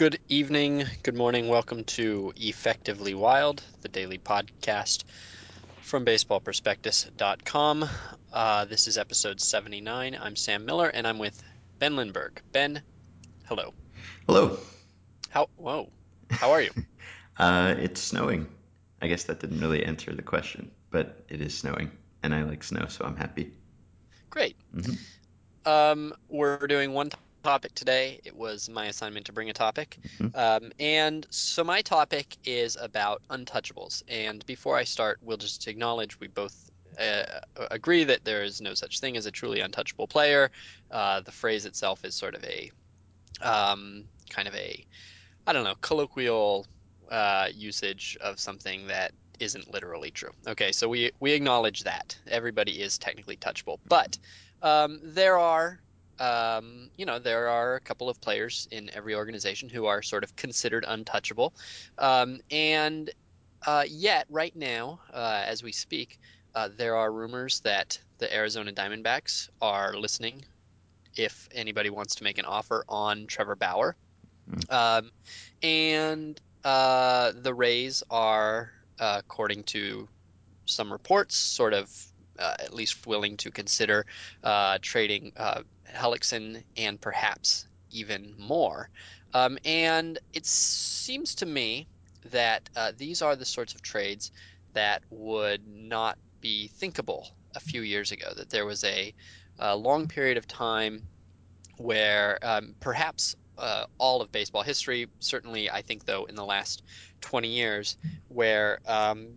Good evening, good morning. Welcome to Effectively Wild, the daily podcast from baseballprospectus.com. Uh, this is episode 79. I'm Sam Miller and I'm with Ben Lindbergh. Ben, hello. Hello. How, whoa, how are you? uh, it's snowing. I guess that didn't really answer the question, but it is snowing and I like snow, so I'm happy. Great. Mhm. Um, we're doing one topic today. It was my assignment to bring a topic. Mhm. Um, and so my topic is about untouchables. And before I start, we'll just acknowledge we both uh, agree that there is no such thing as a truly untouchable player. Uh, the phrase itself is sort of a um, kind of a, I don't know, colloquial uh, usage of something that isn't literally true. Okay, so we we acknowledge that everybody is technically touchable, but um, there are um, you know there are a couple of players in every organization who are sort of considered untouchable, um, and uh, yet right now, uh, as we speak, uh, there are rumors that the Arizona Diamondbacks are listening if anybody wants to make an offer on Trevor Bauer. Mm. Um, and uh, the Rays are, uh, according to some reports, sort of uh, at least willing to consider uh, trading uh, Hellickson and perhaps even more. Um, and it seems to me that uh, these are the sorts of trades that would not be thinkable a few years ago, that there was a, a long period of time where um, perhaps uh, all of baseball history, certainly I think though in the last 20 years, where um,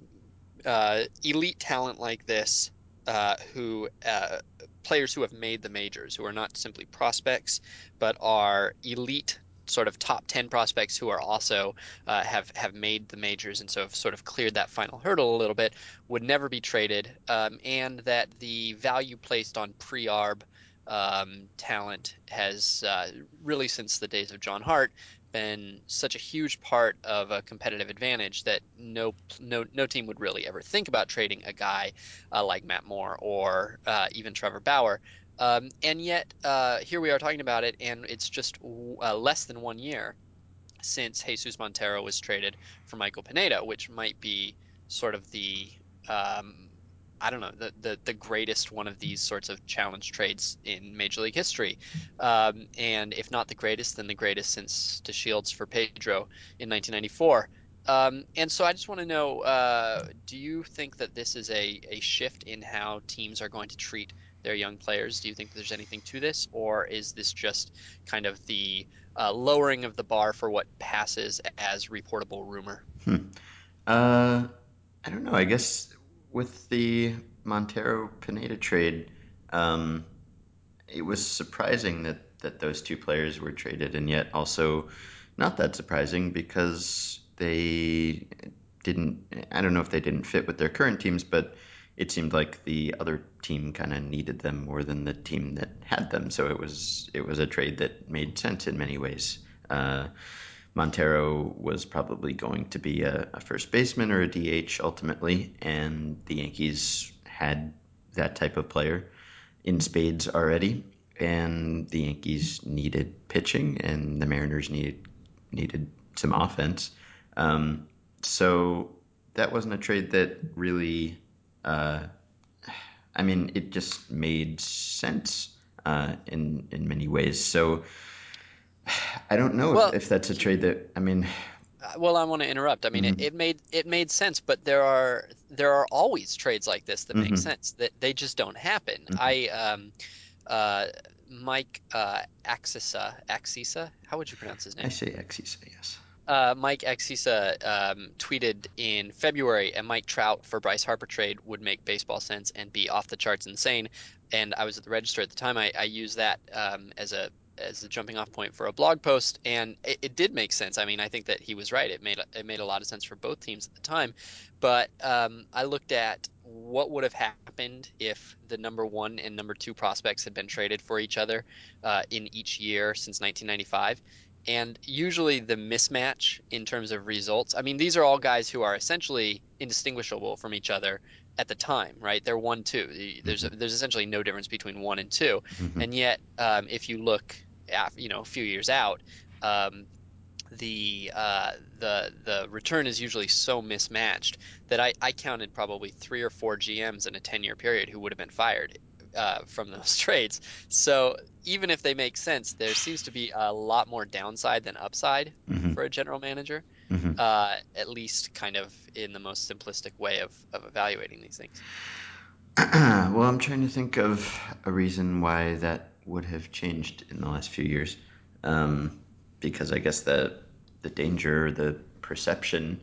uh, elite talent like this, uh, who uh, players who have made the majors, who are not simply prospects, but are elite sort of top 10 prospects who are also uh, have have made the majors and so have sort of cleared that final hurdle a little bit would never be traded. Um, and that the value placed on pre-arb um, talent has uh, really since the days of John Hart been such a huge part of a competitive advantage that no no no team would really ever think about trading a guy uh, like Matt Moore or uh, even Trevor Bauer. Um, and yet uh, here we are talking about it, and it's just uh, less than one year since Jesus Montero was traded for Michael Pineda, which might be sort of the um, I don't know the, the the greatest one of these sorts of challenge trades in Major League history, um, and if not the greatest, then the greatest since DeShields for Pedro in 1994. Um, and so I just want to know, uh, do you think that this is a, a shift in how teams are going to treat their young players? Do you think there's anything to this, or is this just kind of the uh, lowering of the bar for what passes as reportable rumor? Hmm. Uh, I don't know. I guess with the Montero Pineda trade, um, it was surprising that that those two players were traded, and yet also not that surprising because they didn't. I don't know if they didn't fit with their current teams, but it seemed like the other team kind of needed them more than the team that had them. So it was it was a trade that made sense in many ways. Uh, Montero was probably going to be a, a first baseman or a DH ultimately, and the Yankees had that type of player in spades already, and the Yankees needed pitching, and the Mariners needed needed some offense. Um, so that wasn't a trade that really. Uh, I mean, it just made sense uh, in in many ways. So I don't know if, Well, if that's a trade that I mean. Well, I want to interrupt. I mean, it, mhm, it made it made sense, but there are there are always trades like this that make mhm, sense that they just don't happen. mhm. I um uh Mike uh Axisa Axisa, how would you pronounce his name? I say Xyz, yes. Uh, Mike Axisa um, tweeted in February a Mike Trout for Bryce Harper trade would make baseball sense and be off the charts insane. And I was at the register at the time. I, I used that um, as a as a jumping off point for a blog post, and it, it did make sense. I mean, I think that he was right. It made it made a lot of sense for both teams at the time. But um, I looked at what would have happened if the number one and number two prospects had been traded for each other uh, in each year since 1995 and usually the mismatch in terms of results, I mean, these are all guys who are essentially indistinguishable from each other at the time, right? They're one, two. There's Mhm, there's essentially no difference between one and two. mhm, And yet, um, if you look you know, a few years out, um, the uh, the the return is usually so mismatched that I, I counted probably three or four GMs in a 10 year period who would have been fired uh, from those trades. So even if they make sense, there seems to be a lot more downside than upside hmm for a general manager, hmm uh, at least kind of in the most simplistic way of, of evaluating these things. well, I'm trying to think of a reason why that would have changed in the last few years. Um, because I guess the the danger, the perception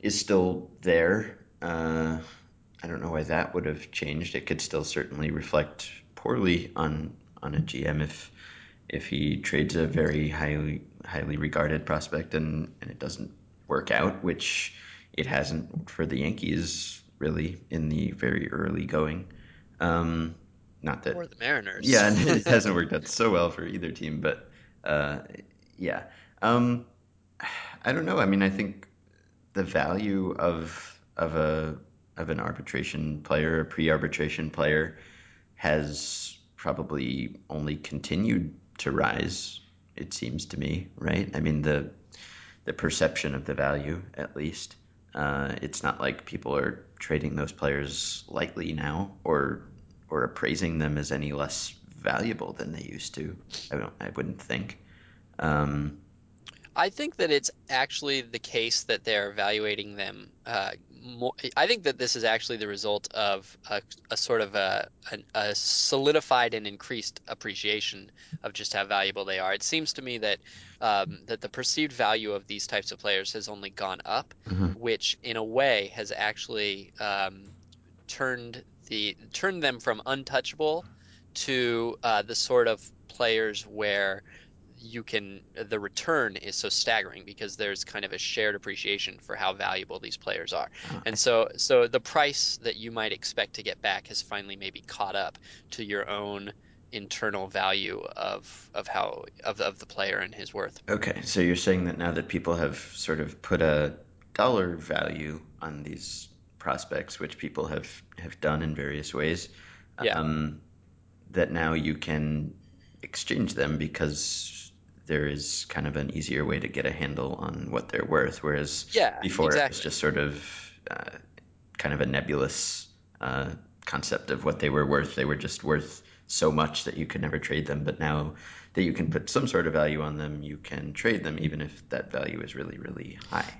is still there. Uh, I don't know why that would have changed. It could still certainly reflect poorly on on a GM if if he trades a very highly highly regarded prospect and, and it doesn't work out, which it hasn't for the Yankees really in the very early going. Um, not Or that, the Mariners. yeah, it hasn't worked out so well for either team, but uh, yeah. Um, I don't know. I mean, I think the value of of a of an arbitration player, a pre-arbitration player, has probably only continued to rise. It seems to me, right? I mean, the the perception of the value, at least. Uh, it's not like people are trading those players lightly now, or or appraising them as any less valuable than they used to. I don't. I wouldn't think. Um, I think that it's actually the case that they're evaluating them uh, more. I think that this is actually the result of a, a sort of a, a, a solidified and increased appreciation of just how valuable they are. It seems to me that um, that the perceived value of these types of players has only gone up, mhm. which in a way has actually um, turned the turned them from untouchable to uh, the sort of players where you can the return is so staggering because there's kind of a shared appreciation for how valuable these players are. Uh, I And so so the price that you might expect to get back has finally maybe caught up to your own internal value of of how of of the player and his worth. Okay, so you're saying that now that people have sort of put a dollar value on these prospects, which people have have done in various ways, Yeah. um, that now you can exchange them because there is kind of an easier way to get a handle on what they're worth, whereas Yeah, before it was just sort of uh, kind of a nebulous uh, concept of what they were worth. They were just worth so much that you could never trade them. But now that you can put some sort of value on them, you can trade them even if that value is really, really high.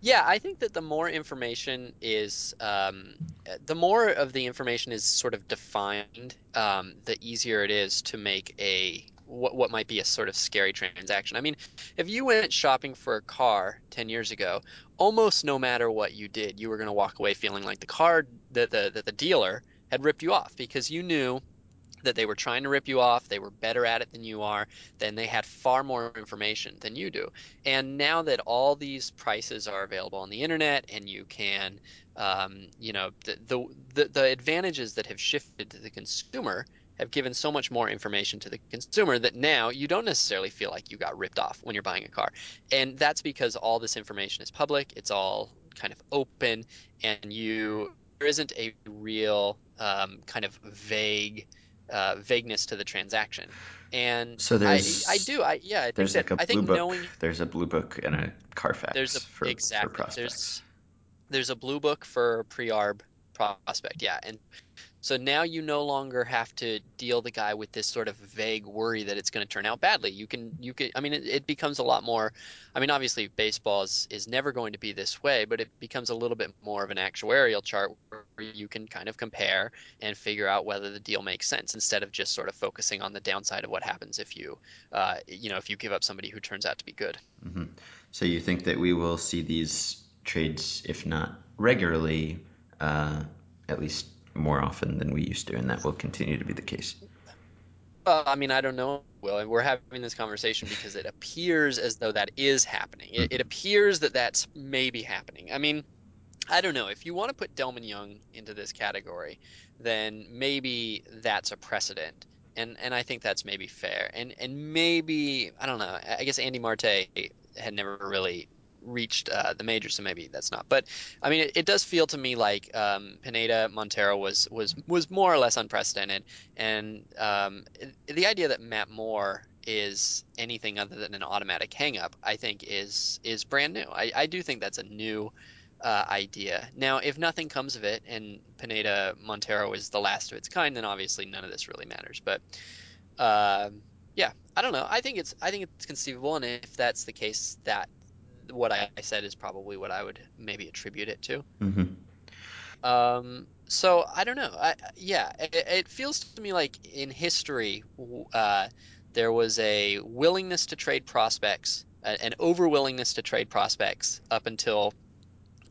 Yeah, I think that the more information is, um, the more of the information is sort of defined, um, the easier it is to make a what what might be a sort of scary transaction. I mean, if you went shopping for a car 10 years ago, almost no matter what you did, you were going to walk away feeling like the car that the that the dealer had ripped you off because you knew that they were trying to rip you off. They were better at it than you are. Then they had far more information than you do. And now that all these prices are available on the internet and you can, um, you know, the, the, the, the advantages that have shifted to the consumer have given so much more information to the consumer that now you don't necessarily feel like you got ripped off when you're buying a car. And that's because all this information is public, it's all kind of open, and you there isn't a real um, kind of vague uh, vagueness to the transaction. And So I I do I yeah I think there's that like a I blue think book. knowing There's a blue book and a Carfax. there's a for for prospects. there's there's a blue book for pre-arb prospect yeah and so now you no longer have to deal the guy with this sort of vague worry that it's going to turn out badly. You can, you can, I mean, it, it becomes a lot more. I mean, obviously, baseball is, is never going to be this way, but it becomes a little bit more of an actuarial chart where you can kind of compare and figure out whether the deal makes sense instead of just sort of focusing on the downside of what happens if you, uh, you know, if you give up somebody who turns out to be good. hmm So you think that we will see these trades, if not regularly, uh, at least more often than we used to, and that will continue to be the case. Well, I mean, I don't know, Will, and we're having this conversation because it appears as though that is happening. It, it hmm appears that that's maybe happening. I mean, I don't know. If you want to put Delmon Young into this category, then maybe that's a precedent. And and I think that's maybe fair. And and maybe, I don't know. I guess Andy Marte had never really reached uh, the majors, so maybe that's not. But I mean, it, it does feel to me like um, Pineda Montero was was was more or less unprecedented. And um, the idea that Matt Moore is anything other than an automatic hang up, I think is is brand new. I, I do think that's a new uh, idea. Now, if nothing comes of it and Pineda Montero is the last of its kind, then obviously none of this really matters. But um, yeah, I don't know. I think it's I think it's conceivable, and if that's the case, that what I said is probably what I would maybe attribute it to. hmm Um, so I don't know. I yeah, it, it feels to me like in history, uh, there was a willingness to trade prospects, an over willingness to trade prospects up until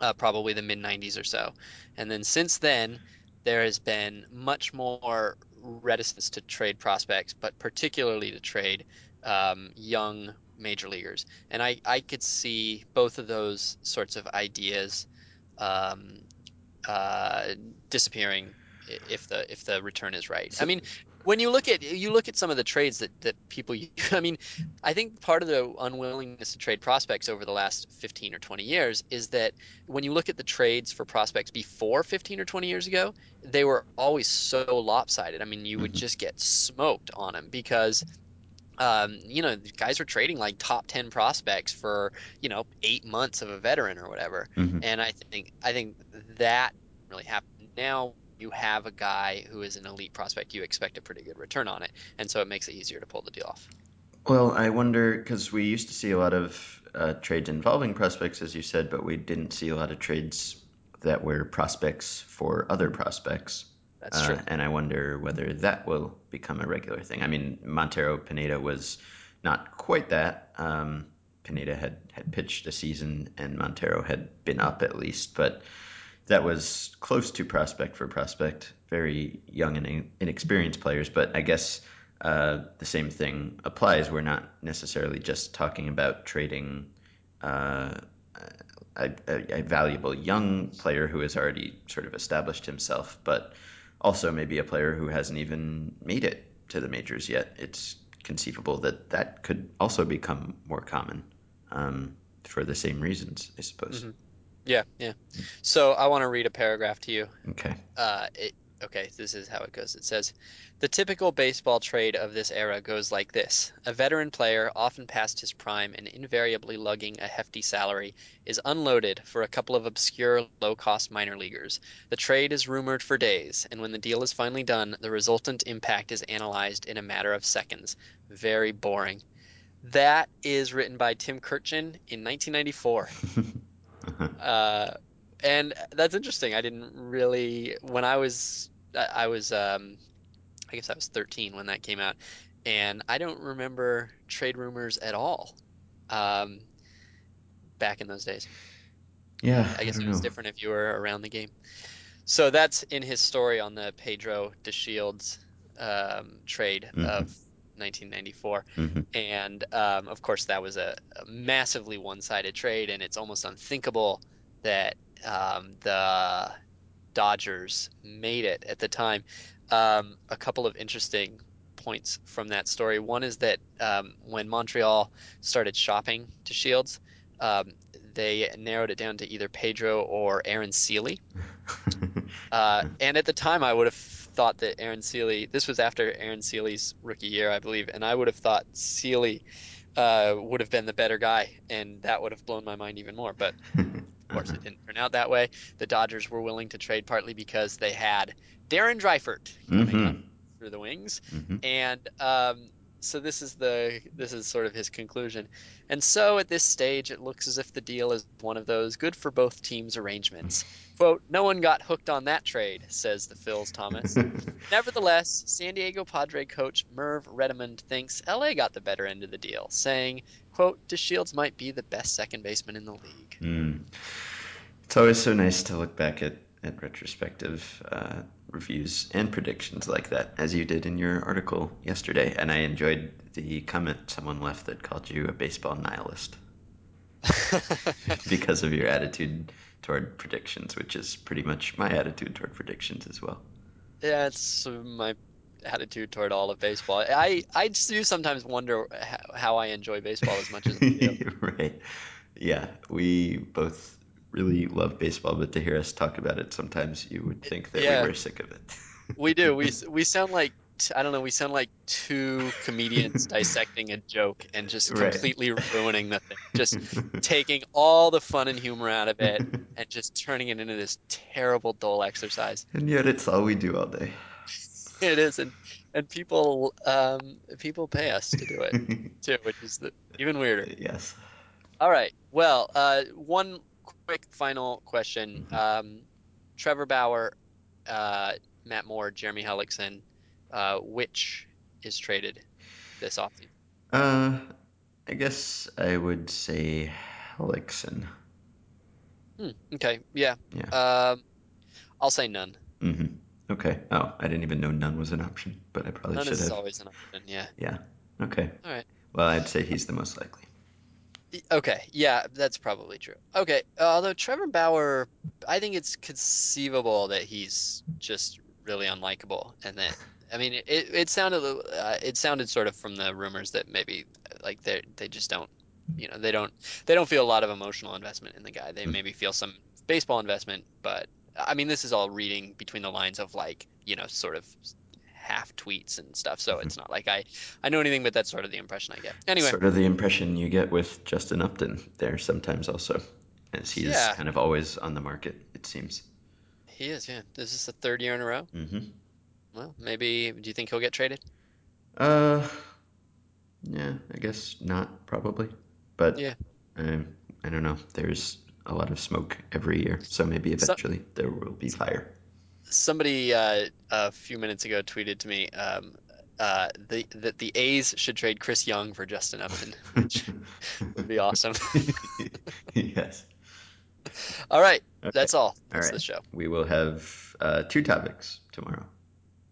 uh, probably the mid 90s or so. And then since then, there has been much more reticence to trade prospects, but particularly to trade um, young major leaguers. And I, I could see both of those sorts of ideas um, uh, disappearing if the if the return is right. I mean, when you look at you look at some of the trades that that people, I mean, I think part of the unwillingness to trade prospects over the last 15 or 20 years is that when you look at the trades for prospects before 15 or 20 years ago, they were always so lopsided. I mean, you would hmm just get smoked on them because um, you know, guys are trading like top 10 prospects for, you know, eight months of a veteran or whatever. hmm And I think I think that really happened. Now you have a guy who is an elite prospect, you expect a pretty good return on it. And so it makes it easier to pull the deal off. Well, I wonder because we used to see a lot of uh, trades involving prospects, as you said, but we didn't see a lot of trades that were prospects for other prospects. That's Uh, true. and I wonder whether that will become a regular thing. I mean, Montero Pineda was not quite that. Um, Pineda had, had pitched a season and Montero had been up at least, but that was close to prospect for prospect, very young and inexperienced players. But I guess uh, the same thing applies. We're not necessarily just talking about trading uh, a, a, a valuable young player who has already sort of established himself, but also maybe a player who hasn't even made it to the majors yet. It's conceivable that that could also become more common um, for the same reasons, I suppose. hmm Yeah, yeah. So I want to read a paragraph to you Okay. Uh, it, okay, this is how it goes. It says, the typical baseball trade of this era goes like this. A veteran player, often past his prime and invariably lugging a hefty salary, is unloaded for a couple of obscure, low-cost minor leaguers. The trade is rumored for days, and when the deal is finally done, the resultant impact is analyzed in a matter of seconds. Very boring. That is written by Tim Kurkjian in 1994. uh-huh. Uh, and that's interesting. I didn't really when I was I I was um I guess I was 13 when that came out, and I don't remember trade rumors at all um back in those days. Yeah, I I guess don't it was know. different if you were around the game. So that's in his story on the Pedro DeShields um, trade hmm of 1994. hmm And um, of course, that was a, a massively one-sided trade, and it's almost unthinkable that um, the Dodgers made it at the time. Um, a couple of interesting points from that story. One is that um, when Montreal started shopping DeShields, um, they narrowed it down to either Pedro or Aaron Sele. Uh, and at the time, I would have thought that Aaron Sele, this was after Aaron Sele's rookie year, I believe, and I would have thought Sele uh, would have been the better guy, and that would have blown my mind even more. But of course, uh-huh. it didn't turn out that way. The Dodgers were willing to trade partly because they had Darren Dreifort coming up hmm through the wings, hmm and um, so this is the this is sort of his conclusion. And so at this stage, it looks as if the deal is one of those good for both teams arrangements. Quote, no one got hooked on that trade, says the Phil's Thomas. Nevertheless, San Diego Padre coach Merv Rettenmund thinks LA got the better end of the deal, saying, quote, DeShields might be the best second baseman in the league. Mm. It's always so nice to look back at, at retrospective uh, reviews and predictions like that, as you did in your article yesterday. And I enjoyed the comment someone left that called you a baseball nihilist because of your attitude toward predictions, which is pretty much my attitude toward predictions as well. Yeah, it's my attitude toward all of baseball. I I do sometimes wonder how, how I enjoy baseball as much as I do. right. Yeah, we both really love baseball, but to hear us talk about it, sometimes you would think that we were sick of it. we do. We we sound like I don't know, we sound like two comedians dissecting a joke and just Right. completely ruining the thing. Just taking all the fun and humor out of it and just turning it into this terrible, dull exercise. And yet it's all we do all day. It is, and and people um people pay us to do it too, which is the, even weirder. Yes. All right. Well, uh, one quick final question. Mhm. Um, Trevor Bauer, uh, Matt Moore, Jeremy Hellickson, uh, which is traded this offseason? Uh, I guess I would say Hellickson. Hmm, okay. Yeah. Yeah. Um, I'll say none. Mm-hmm. Okay. Oh, I didn't even know none was an option, but I probably should have. None should is have. always an option. Yeah. Yeah. Okay. All right. Well, I'd say he's the most likely. Okay, yeah, that's probably true. Okay, uh, although Trevor Bauer, I think it's conceivable that he's just really unlikable, and that I mean, it it sounded uh, it sounded sort of from the rumors that maybe uh, like they they just don't, you know, they don't they don't feel a lot of emotional investment in the guy. They Mm. maybe feel some baseball investment, but I mean, this is all reading between the lines of like, you know, sort of half tweets and stuff. So it's not like I I know anything, but that's sort of the impression I get. Anyway, Sort of the impression you get with Justin Upton there sometimes also, as he's yeah. kind of always on the market, it seems. He is, yeah. Is this the third year in a row? hmm Well, maybe. Do you think he'll get traded? Uh, yeah, I guess not probably, but yeah. I don't know. There's a lot of smoke every year, so maybe So, eventually there will be fire. Somebody uh, a few minutes ago tweeted to me um, uh, the that the A's should trade Chris Young for Justin Upton, which would be awesome. Yes. All right, Okay. that's all. All That's right. the show. We will have uh, two topics tomorrow.